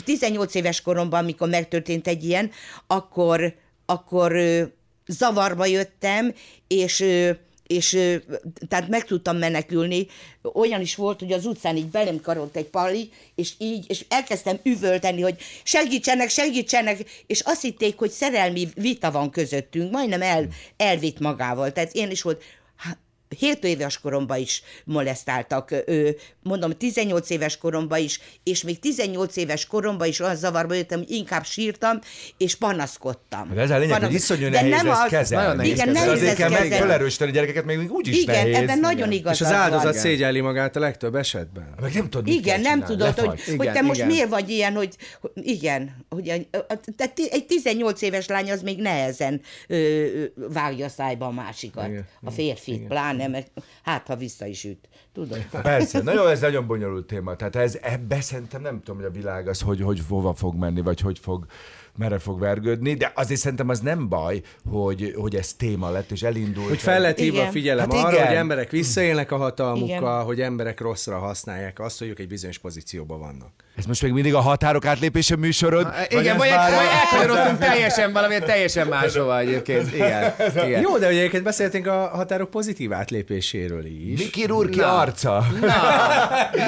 18 éves koromban, amikor megtörtént egy ilyen, akkor, akkor zavarba jöttem, és és tehát meg tudtam menekülni. Olyan is volt, hogy az utcán így belém karolt egy pali, és így, és elkezdtem üvölteni, hogy segítsenek, segítsenek, és azt hitték, hogy szerelmi vita van közöttünk, majdnem el, elvitt magával. Tehát én is volt, 7 éves koromban is molesztáltak, ö, mondom, 18 éves koromban is, és még 18 éves koromban is olyan zavarba jöttem, hogy inkább sírtam, és panaszkodtam. Hát ez a lényeg, hogy Panasz- iszonyú De nehéz nem ezt az- kezelni. Nagyon nehéz Igen, kezelni. nehéz Azért kell kezelni. felerősíteni a gyerekeket, még úgy is Igen, nehéz. ebben nagyon igazad És az áldozat szégyelli magát a legtöbb esetben. Meg nem tudod, Igen, nem tudod, hogy, lefagy. hogy te Igen, most igen. miért vagy ilyen, hogy, hogy igen, hogy egy- tehát egy 18 éves lány az még nehezen ö, vágja szájba a másikat, Igen, a férfit, pláne, mert hát ha vissza is üt, tudod? Persze, na jó, ez nagyon bonyolult téma. Tehát ez, ebbe szerintem nem tudom, hogy a világ az hogy, hogy hova fog menni, vagy hogy fog merre fog vergődni, de azért szerintem az nem baj, hogy, hogy ez téma lett, és elindult. Hogy fel lett hívva a figyelem Hát arra, igen. hogy emberek visszaélnek a hatalmukkal, Igen. hogy emberek rosszra használják azt, hogy ők egy bizonyos pozícióban vannak. Ez most még mindig a határok átlépése műsorod? Igen, ez vagy, már- vagy elkanyarodtunk teljesen valami teljesen máshova egyébként. Igen. igen. Jó, de ugye egyébként beszéltünk a határok pozitív átlépéséről is. Miki Rurki arca.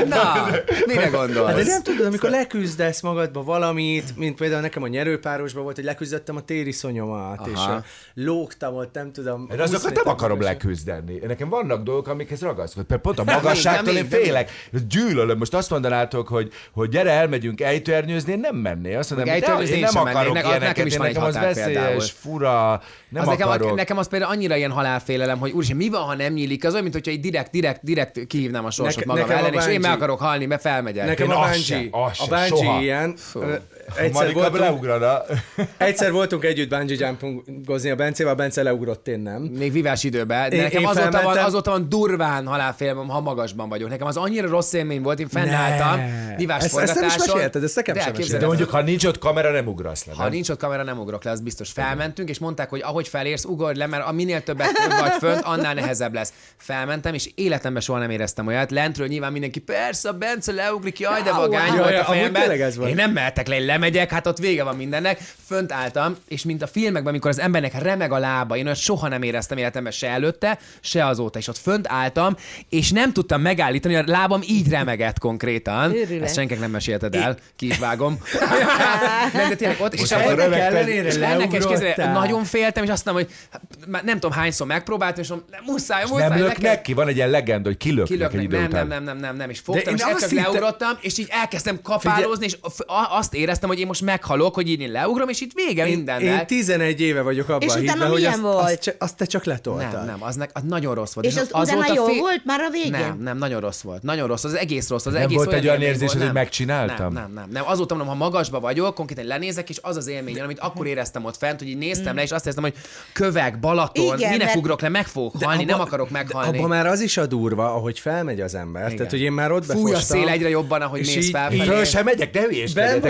Na, mire gondolsz? Hát de nem tudod, amikor leküzdesz magadba valamit, mint például nekem a nyerőpárosban volt, hogy leküzdöttem a tériszonyomat, Aha. és ö, lógtam ott, nem tudom. Én 20 azokat nem akarom leküzdeni. Nekem vannak dolgok, amikhez ragaszkodok. Például pont a magasságtól de én de félek. Gyűlölöm. Most azt mondanátok, hogy, hogy gyere, elmegyünk ejtőernyőzni, én nem mennék. Azt Meg hogy én nem mennék. akarok Nekem- ilyeneket. nekem is Én van egy nekem az veszélyes, például. fura, nem az nekem, akarok. nekem az például annyira ilyen halálfélelem, hogy úristen, mi van, ha nem nyílik? Az olyan, mint hogyha így direkt, direkt, direkt kihívnám a sorsot Neke- magam nekem ellen, és én meg akarok halni, mert felmegyek. Nekem Én a bungee, a bungee ilyen, egyszer voltunk, leugrana. egyszer voltunk együtt bungee jumpungozni a Bencével, a Bence leugrott, én nem. Még vívás időben, de Én- nekem én azóta, van, azóta van durván halálfélelem, ha magasban vagyok. Nekem az annyira rossz élmény volt, én fennálltam, vívás Ezt- nem is mesélted, ezt nekem De sem elképzeled De mondjuk, ha nincs ott kamera, nem ugrasz le. Ha nem? nincs ott kamera, nem ugrok le, az biztos. Felmentünk, és mondták, hogy ahogy felérsz, ugorj le, mert a minél többet vagy fönt, annál nehezebb lesz. Felmentem, és életemben soha nem éreztem olyat. Lentről nyilván mindenki, persze, a Bence leugrik, jaj, de vagány Jaj, volt a fejemben. ez. Én nem mehetek le, én lemegyek, hát ott vége van mindennek. Fönt álltam, és mint a filmekben, amikor az embernek remeg a lába, én olyat soha nem éreztem életemben se előtte, se azóta, és ott fönt álltam, és nem tudtam megállítani, a lábam így remegett konkrétan. Őrület. Ezt senkinek nem mesélted el, ki is vágom. nem, de tényleg ott, és, ennek ellenére és ennek kézzel, leugrottál. nagyon féltem, és azt mondom, hogy hát, már nem tudom hányszor megpróbáltam, és mondom, muszáj, muszáj, Nem le löknek kell- ki? Van egy ilyen legenda, hogy kilöknek, kilöknek, egy idő nem, után. nem, nem, nem, nem, nem, és De fogtam, én és azt egyszer leugrottam, és így elkezdtem kapálózni, és azt éreztem, hogy én most meghalok, hogy így én leugrom, és itt vége Én, mindennek. én 11 éve vagyok abban És a utána hitben, hogy azt, volt? azt, azt te csak letoltad. nem, nem, az, ne, az nagyon rossz volt. És az utána azóta jó volt már a végén? Nem, nem, nagyon rossz volt. Nagyon rossz, az egész rossz. Az Nem egész volt egy olyan érzés, hogy. Megcsináltam? Nem, nem, nem, nem. Azóta mondom, ha magasba vagyok, konkrétan lenézek, és az az élmény, amit akkor éreztem ott fent, hogy így néztem le, és azt éreztem, hogy kövek, Balaton, Igen, minek mert- ugrok le, meg fogok halni, nem akarok meghalni. Abban már az is a durva, ahogy felmegy az ember. Tehát, hogy én már ott Fúj a befostam, szél egyre jobban, ahogy és mész így- fel. Föl sem megyek,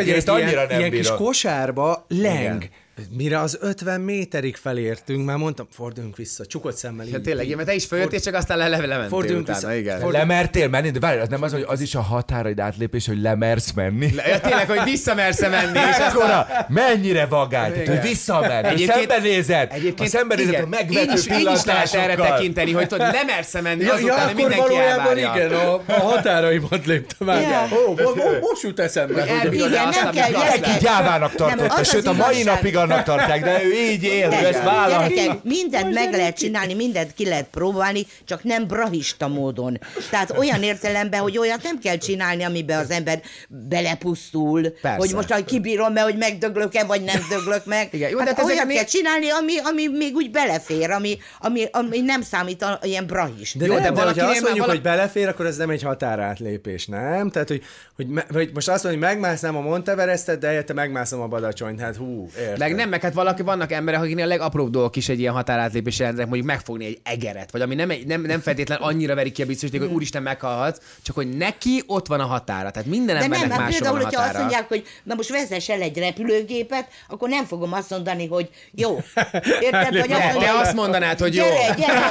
én egy ezt annyira ilyen, nem ilyen kis bírom. kosárba leng. Igen. Mire az 50 méterig felértünk, már mondtam, forduljunk vissza, csukott szemmel. Ja, így- tényleg, mert te is följöttél, csak aztán le, le, lementél Forduljunk utána, vissza. igen. Ford- Lemertél menni, de várj, az nem az, hogy az is a határaid átlépés, hogy lemersz menni. Ja, tényleg, hogy visszamersz menni, és aztán... Ekkora, mennyire vagány, tehát, hogy visszamenni, Egyébként- szembenézed, a szembenézed igen. a megvető én is, én is lehet erre tekinteni, hogy tudod, lemersz menni, Ja, azután ja, akkor mindenki valójában igen, a, a határaimat léptem át. Ja. Ó, mo- mo- most jut eszembe. Igen, nem kell. Neki gyávának az sőt a mai napig annak tartják, de ő így él, ő ezt vállalja. Gyerekek, mindent meg lehet csinálni, mindent ki lehet próbálni, csak nem brahista módon. Tehát olyan értelemben, hogy olyat nem kell csinálni, amiben az ember belepusztul, Persze. hogy most hogy kibírom-e, hogy megdöglök-e, vagy nem döglök meg. Igen, jó, de hát hát olyat még- kell csinálni, ami, ami még úgy belefér, ami, ami, ami nem számít a, ilyen brahist. De, Jó, de de, de valakinél azt mondjuk, már hogy belefér, akkor ez nem egy határátlépés, nem? Tehát, hogy, hogy, me, hogy most azt mondom, hogy megmásznám a Monteverestet, de helyette megmászom a Badacsonyt, hát hú, érted. Meg nem, meg hát valaki, vannak emberek, akiknél a legapróbb dolgok is egy ilyen határátlépés jelentenek, mondjuk megfogni egy egeret, vagy ami nem, nem, nem feltétlen annyira verik ki a biztosíték, hogy úristen meghalhatsz, csak hogy neki ott van a határa. Tehát minden De embernek nem, hát máshol például, van hogyha azt mondják, hogy na most vezess el egy repülőgépet, akkor nem fogom azt mondani, hogy jó. Érted? Vagy Ne, te azt mondanád, hogy jó. Gyere, gyere,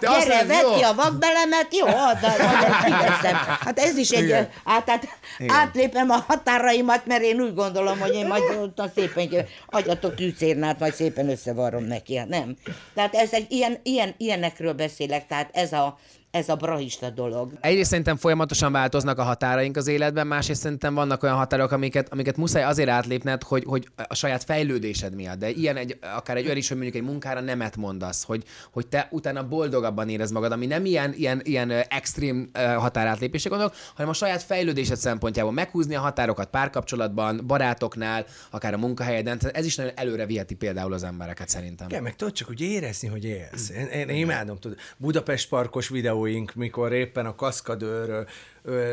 Te azt gyere, mondod, vedd jó. ki a vakbelemet, jó, add, add. Hát ez is egy, át, át, átlépem a határaimat, mert én úgy gondolom, hogy én majd szépen adjatok tűcérnát, majd szépen összevarrom neki. Nem. Tehát ez egy ilyen, ilyen, ilyenekről beszélek, tehát ez a, ez a brahista dolog. Egyrészt szerintem folyamatosan változnak a határaink az életben, másrészt szerintem vannak olyan határok, amiket, amiket muszáj azért átlépned, hogy, hogy a saját fejlődésed miatt. De ilyen egy, akár egy olyan is, hogy mondjuk egy munkára nemet mondasz, hogy, hogy te utána boldogabban érez magad, ami nem ilyen, ilyen, ilyen extrém határátlépésre gondolok, hanem a saját fejlődésed szempontjából meghúzni a határokat párkapcsolatban, barátoknál, akár a munkahelyeden. Tehát ez is nagyon előre viheti például az embereket szerintem. Igen, meg tudod csak úgy érezni, hogy élsz. Én, én imádom, tudod, Budapest parkos videóink, mikor éppen a kaszkadőr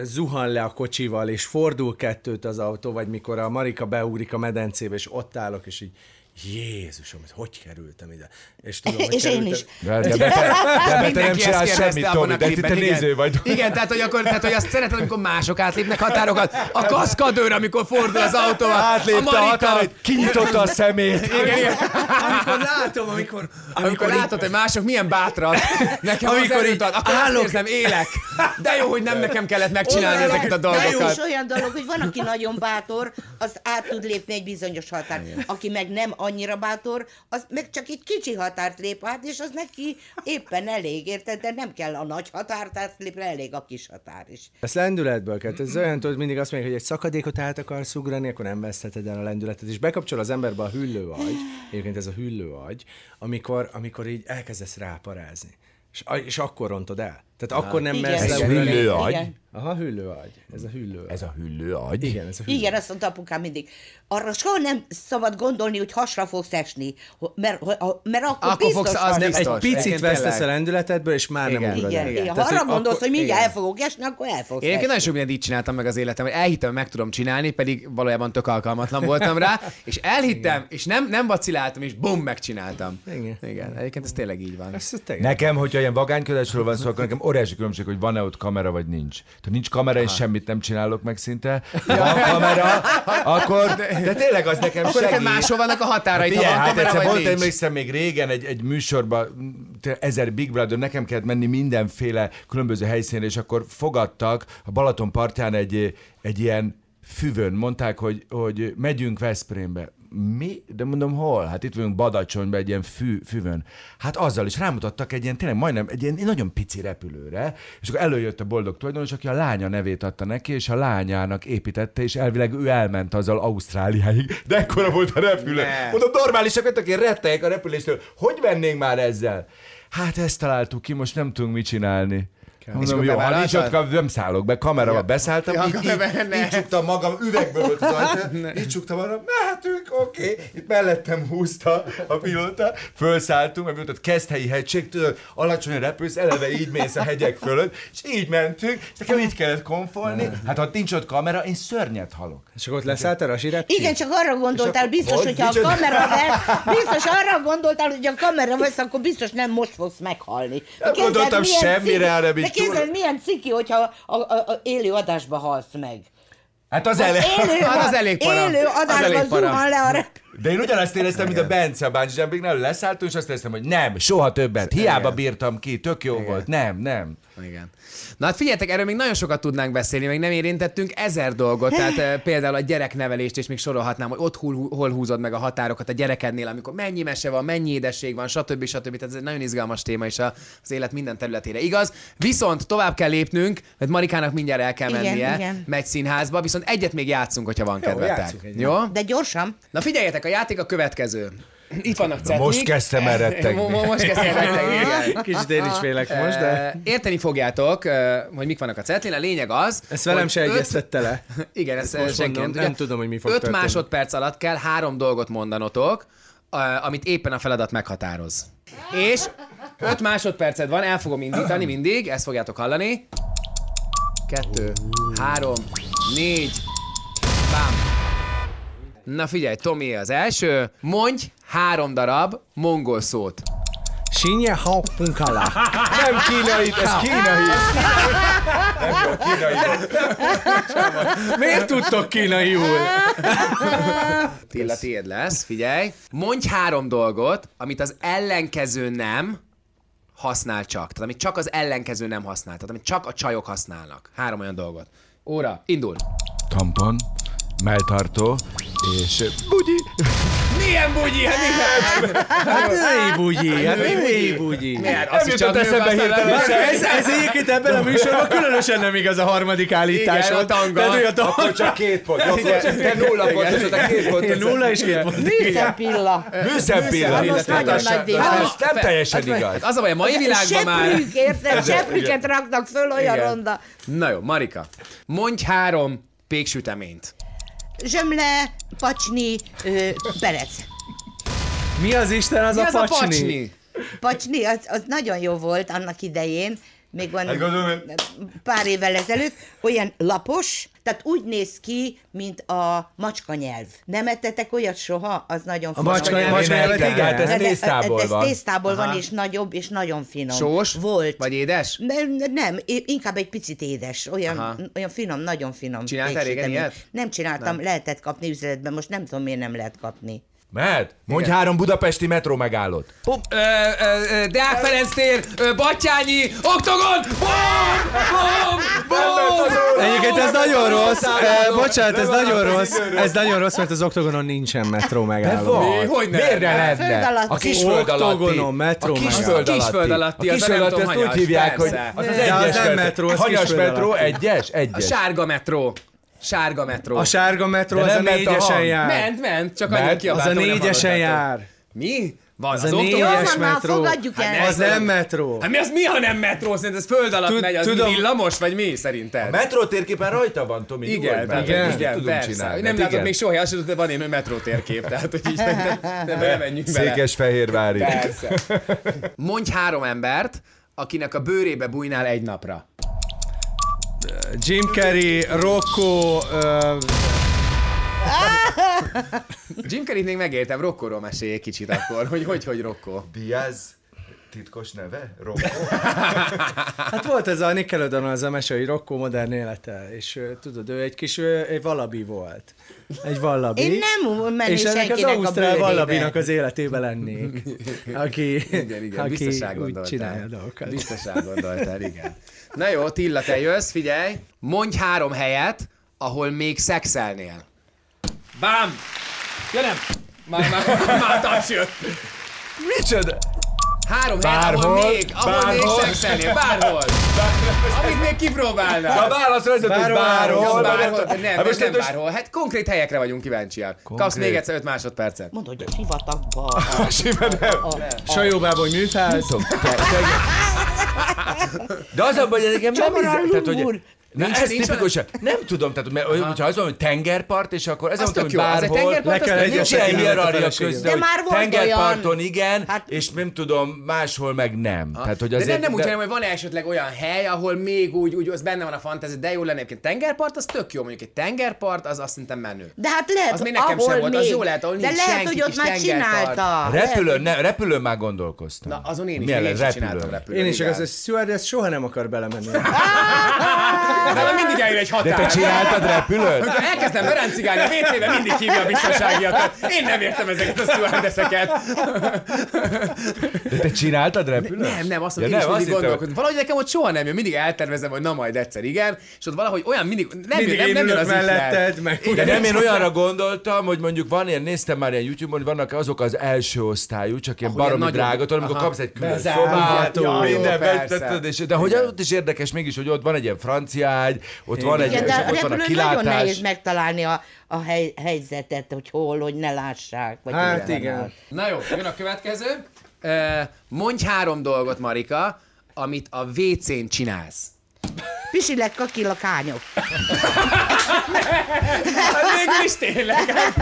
zuhan le a kocsival, és fordul kettőt az autó, vagy mikor a Marika beugrik a medencébe, és ott állok, és így Jézusom, hogy hogy kerültem ide? És tudom, hogy És én kerültem- is. De, de, de, de, de te nem csinálsz semmit, abban Tomi, a de itt te néző vagy. Igen, tehát hogy, akkor, tehát, hogy azt szereted, amikor mások átlépnek határokat. A kaszkadőr, amikor fordul az autóval. Átlépte a Marika- határait, kinyitotta a szemét. Igen, igen. Amikor látom, amikor... Amikor így- látod, hogy mások milyen bátran, nekem amikor Amikor az ad, akkor állok- azt érzem, élek. De jó, hogy nem nekem kellett megcsinálni Olyan- ezeket a De jó, dolgokat. és olyan dolog, hogy van, aki nagyon bátor, az át tud lépni egy bizonyos határt. Aki meg nem annyira bátor, az meg csak egy kicsi határt lép át, és az neki éppen elég, érted? De nem kell a nagy határt átlépni, elég a kis határ is. Ez lendületből kell. Ez olyan, tudod, mindig azt mondják, hogy egy szakadékot át akarsz ugrani, akkor nem vesztheted el a lendületet, és bekapcsol az emberbe a hüllő agy, egyébként ez a hüllő agy, amikor, amikor így elkezdesz ráparázni. És, és akkor rontod el. Tehát akkor nem Igen. mersz Ez leugrani. hüllő agy? Igen. Aha, hüllő agy. Ez a hüllő agy. Ez a hüllő agy. Igen, ez a hüllő Igen, azt mondta apukám mindig. Arra soha nem szabad gondolni, hogy hasra fogsz esni, mert, mert akkor, Akkor biztos fogsz- az nem- fogsz. Egy Biztos. picit Igen, vesztesz a lendületedből, és már nem Igen. ugrod Igen, igen. Ha Tehát, arra hogy gondolsz, akkor- hogy mindjárt igen. el fogok esni, akkor el fogsz Én egyébként esni. nagyon sok mindent így csináltam meg az életem, hogy elhittem, hogy meg tudom csinálni, pedig valójában tök alkalmatlan voltam rá, és elhittem, és nem, nem vaciláltam, és bum, megcsináltam. Igen. Igen, egyébként ez tényleg így van. Ez tényleg. Nekem, hogyha ilyen vagányködésről van szó, akkor nekem óriási különbség, hogy van-e ott kamera, vagy nincs. Tehát nincs kamera, és semmit nem csinálok meg szinte. Ha Van kamera, akkor, de tényleg az nekem Akkor segít. máshol vannak a határaid, ha Figyelj, van hát kamera, egyszer volt, emlékszem még régen egy, egy műsorban, ezer Big Brother, nekem kellett menni mindenféle különböző helyszínre, és akkor fogadtak a Balaton partján egy, egy ilyen füvön, mondták, hogy, hogy megyünk Veszprémbe. Mi? De mondom, hol? Hát itt vagyunk Badacsonyban egy ilyen fű, füvön. Hát azzal is rámutattak egy ilyen, tényleg majdnem egy ilyen nagyon pici repülőre, és akkor előjött a boldog tulajdonos, aki a lánya nevét adta neki, és a lányának építette, és elvileg ő elment azzal Ausztráliáig. De ekkora volt a repülő. Ne. Mondom, normálisak vagytok, én rettegek a repüléstől. Hogy mennénk már ezzel? Hát ezt találtuk ki, most nem tudunk mit csinálni. Mondom, akkor jó, ha nincs ott, kam- nem szállok be, kamerával beszálltam, Ja, így, így, így csuktam magam, üvegből volt az ajtó, így csuktam magam, mehetünk, oké. Okay. Itt mellettem húzta a pilóta, fölszálltunk, mert ott Keszthelyi hegység, tudod, alacsony repülsz, eleve így mész a hegyek fölött, és így mentünk, és nekem így kellett konfolni. Hát ha nincs ott kamera, én szörnyet halok. És akkor ott leszálltál a zsirepcsi? Igen, csak arra gondoltál, biztos, hogy? a kamera vesz, biztos arra gondoltál, hogy a kamera vesz, akkor biztos nem most fogsz meghalni. Nem gondoltam semmire, hanem így képzeld, milyen ciki, hogyha a, a, a élő adásba halsz meg. Hát az. Élő, Hát az elég para. élő Az adásban elég para. zuhan le a rep. De én ugyanazt éreztem, mint a Bence a bungee jumpingnál, leszálltunk, és azt éreztem, hogy nem, soha többet. Hiába bírtam ki, tök jó volt. Nem, nem. Igen. Na hát figyeljetek, erről még nagyon sokat tudnánk beszélni, még nem érintettünk ezer dolgot, tehát például a gyereknevelést, és még sorolhatnám, hogy ott hol, hol húzod meg a határokat a gyerekednél, amikor mennyi mese van, mennyi édesség van, stb. stb. Tehát ez egy nagyon izgalmas téma, és az élet minden területére igaz. Viszont tovább kell lépnünk, mert Marikának mindjárt el kell Igen, mennie, igen. megy színházba, viszont egyet még játszunk, hogyha van kedvetek. Jó? De gyorsan. Na figyeljetek, a játék a következő. Itt vannak cetlik. most kezdtem el rettegni. Mo- mo- Most kezdtem el rettegni, igen. Kicsit én is félek most, de Érteni fogjátok, hogy mik vannak a cetlén. A lényeg az, ezt velem hogy se öt- egyeztette le. Igen, ezt most senki mondom, nem, nem tudom, hogy mi fog Öt történni. másodperc alatt kell három dolgot mondanotok, amit éppen a feladat meghatároz. És öt másodperced van, el fogom indítani mindig, ezt fogjátok hallani. Kettő, három, négy, bám. Na figyelj, Tomi az első. Mondj három darab mongol szót. Sinye ha punkala. Nem kínai, ez kínai. Nem jó, kínai. Miért tudtok kínaiul? Tilla, tiéd lesz, figyelj. Mondj három dolgot, amit az ellenkező nem használ csak. Tehát amit csak az ellenkező nem használ. Tehát amit csak a csajok használnak. Három olyan dolgot. Óra, indul. Tampon, melltartó, és bugyi. Milyen bugyi? Hát milyen? Hát női bugyi, hát női bugyi. Miért? Nem Azt is csak jutott eszembe hirtelen Ez, ez egyébként ebben a műsorban különösen nem igaz a harmadik állítás. Igen, a tanga. Tehát, hogy a tanga. Akkor csak két pont. Akkor te nulla pontos, te két pontos. Nulla és két pont. Műszempilla. Műszempilla. Hát díj. Hát nem teljesen igaz. Hát Az a baj, a mai világban már... Seprűk, érted? Seprűket raknak föl, olyan ronda. Na jó, Marika. Mondj három péksüteményt. Zsömle, pacsni, ö, perec. Mi az Isten az Mi a az a pacsni? pacsni? Pacsni, az, az nagyon jó volt annak idején, még van Hát gondolom, pár évvel ezelőtt, olyan lapos, tehát úgy néz ki, mint a macska nyelv. Nem ettetek olyat soha? Az nagyon A macska nyelv, macska nyelvet igen, igen. hát ez tésztából ez van. tésztából van, és nagyobb, és nagyon finom. Sós? Volt. Vagy édes? Nem, nem, inkább egy picit édes, olyan, Aha. olyan finom, nagyon finom. Csináltál régen ilyet? Nem csináltam, nem. lehetett kapni üzletben, most nem tudom, miért nem lehet kapni. Mehet? Mondj három budapesti metró megállót. Ö, ö, ö, Deák Ferenc tér, ö, Batyányi, Oktogon! Bum! Bum! Bum! Egyébként ez nagyon rossz, bocsánat, ez nagyon van, rossz, ez nagyon rossz, mert az oktogonon nincsen metró De megálló. van. Mi? Hogy ne Miért ne lenne? A kisföld alatti. Oktogonon, metró A kisföld megálló. alatti. Kisföld alatti, A kisföld alatti, azt úgy hívják, hogy az az De egyes nem metró. Hanyas metró, alatti. egyes? A Egyes. sárga metró. Sárga metró. A sárga metró De az a a négyesen jár. Ment, ment, csak Az kiabáltam, a hogy nem négyesen jár. Mi? Van, Az az, a négyes metró. fogadjuk el. Hát Az nem metró. Hát mi az mi, ha nem metró? Szerinted ez föld alatt Tud- megy, az tudom. villamos, vagy mi szerinted? A metró térképen rajta van, Tomi. Igen, igen, ezt igen, tudunk persze. csinálni. Nem Hát látod igen. még soha, azt tudod, van én metró térkép, tehát hogy így nem, nem, nem menjünk bele. Székesfehérvári. Persze. Mondj három embert, akinek a bőrébe bújnál egy napra. Jim Carrey, Rocco, ö, Jim Carrey-t még megéltem, Rokkóról mesélj egy kicsit akkor, hogy hogy, hogy Rokkó. Diaz titkos neve? Rocco? hát volt ez a Nickelodeon az a mese, hogy Rocco modern élete, és tudod, ő egy kis ö, egy vallabi volt. Egy vallabi. Én nem mennék és ennek az Ausztrál vallabinak az életébe lennék. Aki, Igen, igen, aki úgy csinálja a dolgokat. Biztos elgondoltál, igen. Na jó, Tilla, te jössz, figyelj. Mondj három helyet, ahol még szexelnél. Bám! Ja nem! Már, már, már taps jött. Micsoda? Három hely, ahol Bárhol, még, ahol még bárhol. szexelnél, bárhol. Amit még A kipróbálnál. válasz az, hogy Bárhol, bárhol. Bárhol, nem, Hát nem, most nem most- bárhol. Hát konkrét helyekre vagyunk kíváncsiak. Kapsz még egyszer 5 másodpercet. Mondod, hogy a sivatagba. a- Simán nem. Sajóbáboly műtház. Te- te- De az a baj, hogy nekem nem tehát, hogy Na Nincs- ez nincs tipikus, nem tudom, tehát mert, hogyha az van, hogy tengerpart, és akkor ez mondtam, hogy egy bárhol, Le kell jó. Nincs ilyen hierarchia közben, De hogy már volt tengerparton olyan. igen, Hát- és nem tudom, máshol meg nem. Tehát, hogy De azért, nem, nem úgy, hanem, hogy van esetleg olyan hely, ahol még úgy, úgy az benne van a fantázia, de jó lenne egyébként tengerpart, az tök jó, mondjuk egy tengerpart, az azt szerintem menő. De hát lehet, Az még nekem sem ahol volt, az jó lehet, ahol De nincs lehet, senki, hogy ott már csinálta. Repülőn, ne, repülőn már gondolkoztam. Na, azon én is, én is csináltam repülőn? Én is, stewardess soha nem akar belemenni. De mindig eljön egy De határ. te csináltad repülőn? Amikor elkezdem berencigálni a WC-ben, mindig hívja a biztonságiakat. Én nem értem ezeket a stewardesseket. De te csináltad repülőn? Nem, nem, azt Ja, mondom, én is nem, azt mindig gondolkodom. Valahogy nekem ott soha nem jön, mindig eltervezem, hogy na majd egyszer igen, és ott valahogy olyan mindig, nem Mindig jön, nem, én nem jön az melletted, meg De nem, én olyanra gondoltam, hogy mondjuk van ilyen, néztem már ilyen YouTube-on, hogy vannak azok az első osztályú, csak ilyen baromi drága, amikor kapsz egy külön szobát, ja, minden, és, de hogy ott is érdekes mégis, hogy ott van egy ilyen francia ágy, ott van egy, Igen, és ott van a repülőn nagyon nehéz kilátás. megtalálni a, a hely, helyzetet, hogy hol, hogy ne lássák. Vagy Hát hogy igen. Na jó, jön a következő. Mondj három dolgot, Marika, amit a WC-n csinálsz. Pisilek, kakilak, hányok. Hát végül is tényleg. hát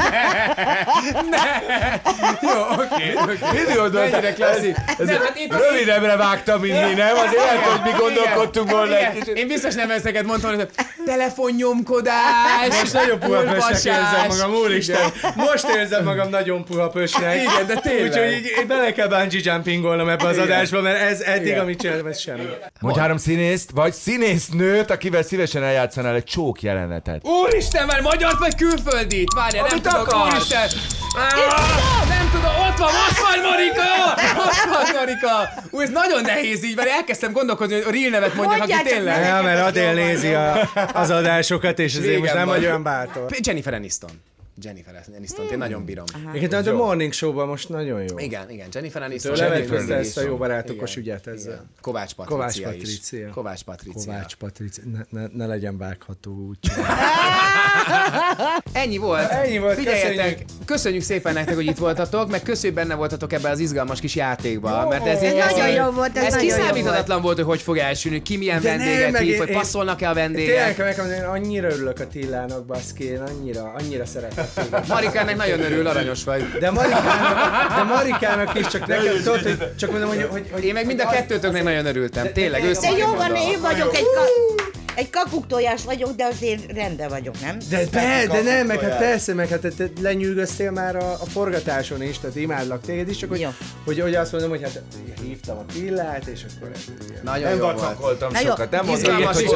Ne. Ne. Jó, oké. oké. Mennyire klasszik. ez Nem, hát itt Rövidebbre vágtam, mint mi, nem? Azért lehet, hogy mi gondolkodtunk volna egy kicsit. Én biztos nem ezeket mondtam, hogy telefonnyomkodás, Most nagyon puha pösnek érzem magam, úristen. Most érzem magam nagyon puha pösnek. Igen, de tényleg. Úgyhogy így, így bele kell bungee jumpingolnom ebbe az Igen. adásba, mert ez eddig, Igen. amit csináltam, ez semmi. Mondj három színészt, vagy színésznőt, akivel szívesen eljátszanál egy csók jelenetet. Úristen, már magyart vagy külföldit? Várjál, nem tudok, akarsz. úristen! Ah, nem tudom, ott van, ott van Marika! Ott van Marika! Ú, ez nagyon nehéz így, mert elkezdtem gondolkodni, hogy a real nevet mondjak, aki tényleg. Ja, mert Adél nézi a, az adásokat, és ezért most Régen nem vagy olyan bátor. Jennifer Aniston. Jennifer Aniston, én nagyon bírom. Egyébként hát a Morning Show-ban most nagyon jó. Igen, igen, Jennifer Aniston. Tőle Jennifer vett ezt a jó barátokos Igen, ügyet ezzel. igen. Kovács Patricia Kovács is. Patricia. Kovács Patricia. Kovács Patricia, ne, ne, ne legyen vágható úgy. Ennyi volt. Ennyi volt, Figyeljetek, köszönjük. köszönjük. szépen nektek, hogy itt voltatok, meg köszönjük, benne voltatok ebben az izgalmas kis játékban. Mert ez, Ez nagyon jó volt, ez ez jó kiszámíthatatlan volt, hogy hogy fog elsülni, ki milyen vendéget hív, hogy passzolnak-e a Tényleg, vendégek. én annyira örülök a Tillának, baszki, annyira, annyira szeretek ennek nagyon örül, aranyos vagy. De Marikának, de Marikának is, csak nekem, tudod, hogy csak mondom, hogy, hogy, hogy Én meg mind a kettőtöknek nagyon örültem, tényleg, De őszintén jó van, én vagyok egy, egy kakuktojás vagyok, de azért rendben vagyok, nem? De, de, de nem, meg hát persze, meg hát te, te lenyűgöztél már a, a forgatáson is, tehát imádlak téged is, csak hogy, hogy, hogy azt mondom, hogy hát hívtam a pillát, és akkor. Nagyon Nem vacakoltam sokat, nem mondtam, hogy,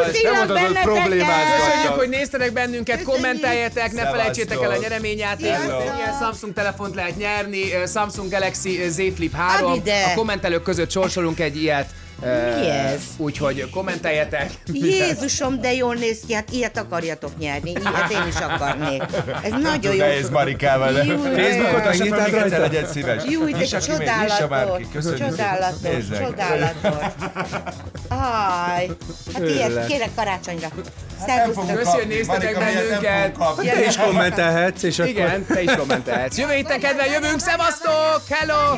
problémázgattam. Köszönjük, hogy néztetek bennünket, kommenteljetek, ne felejtsétek el a nyereményjátékot. Ilyen Samsung telefont lehet nyerni, Samsung Galaxy Z Flip 3. Add ide. A kommentelők között sorsolunk egy ilyet. Mi ez? Úgyhogy kommenteljetek. Jézusom, de jól néz ki, hát ilyet akarjatok nyerni, ilyet én is akarnék. Ez nagyon jó. Nehéz Marikával, Facebookot Megnyitnád még egyszer rajta? legyen szíves. Jó, de csodálatos, csodálatos, csodálatos. Aj, hát ilyet kérek karácsonyra. Fogunk Szervusztok. Köszi, hogy néztetek bennünket. Te is kommentelhetsz, és akkor... Igen, te is kommentelhetsz. Jövő héten kedven jövünk, szevasztok! Hello!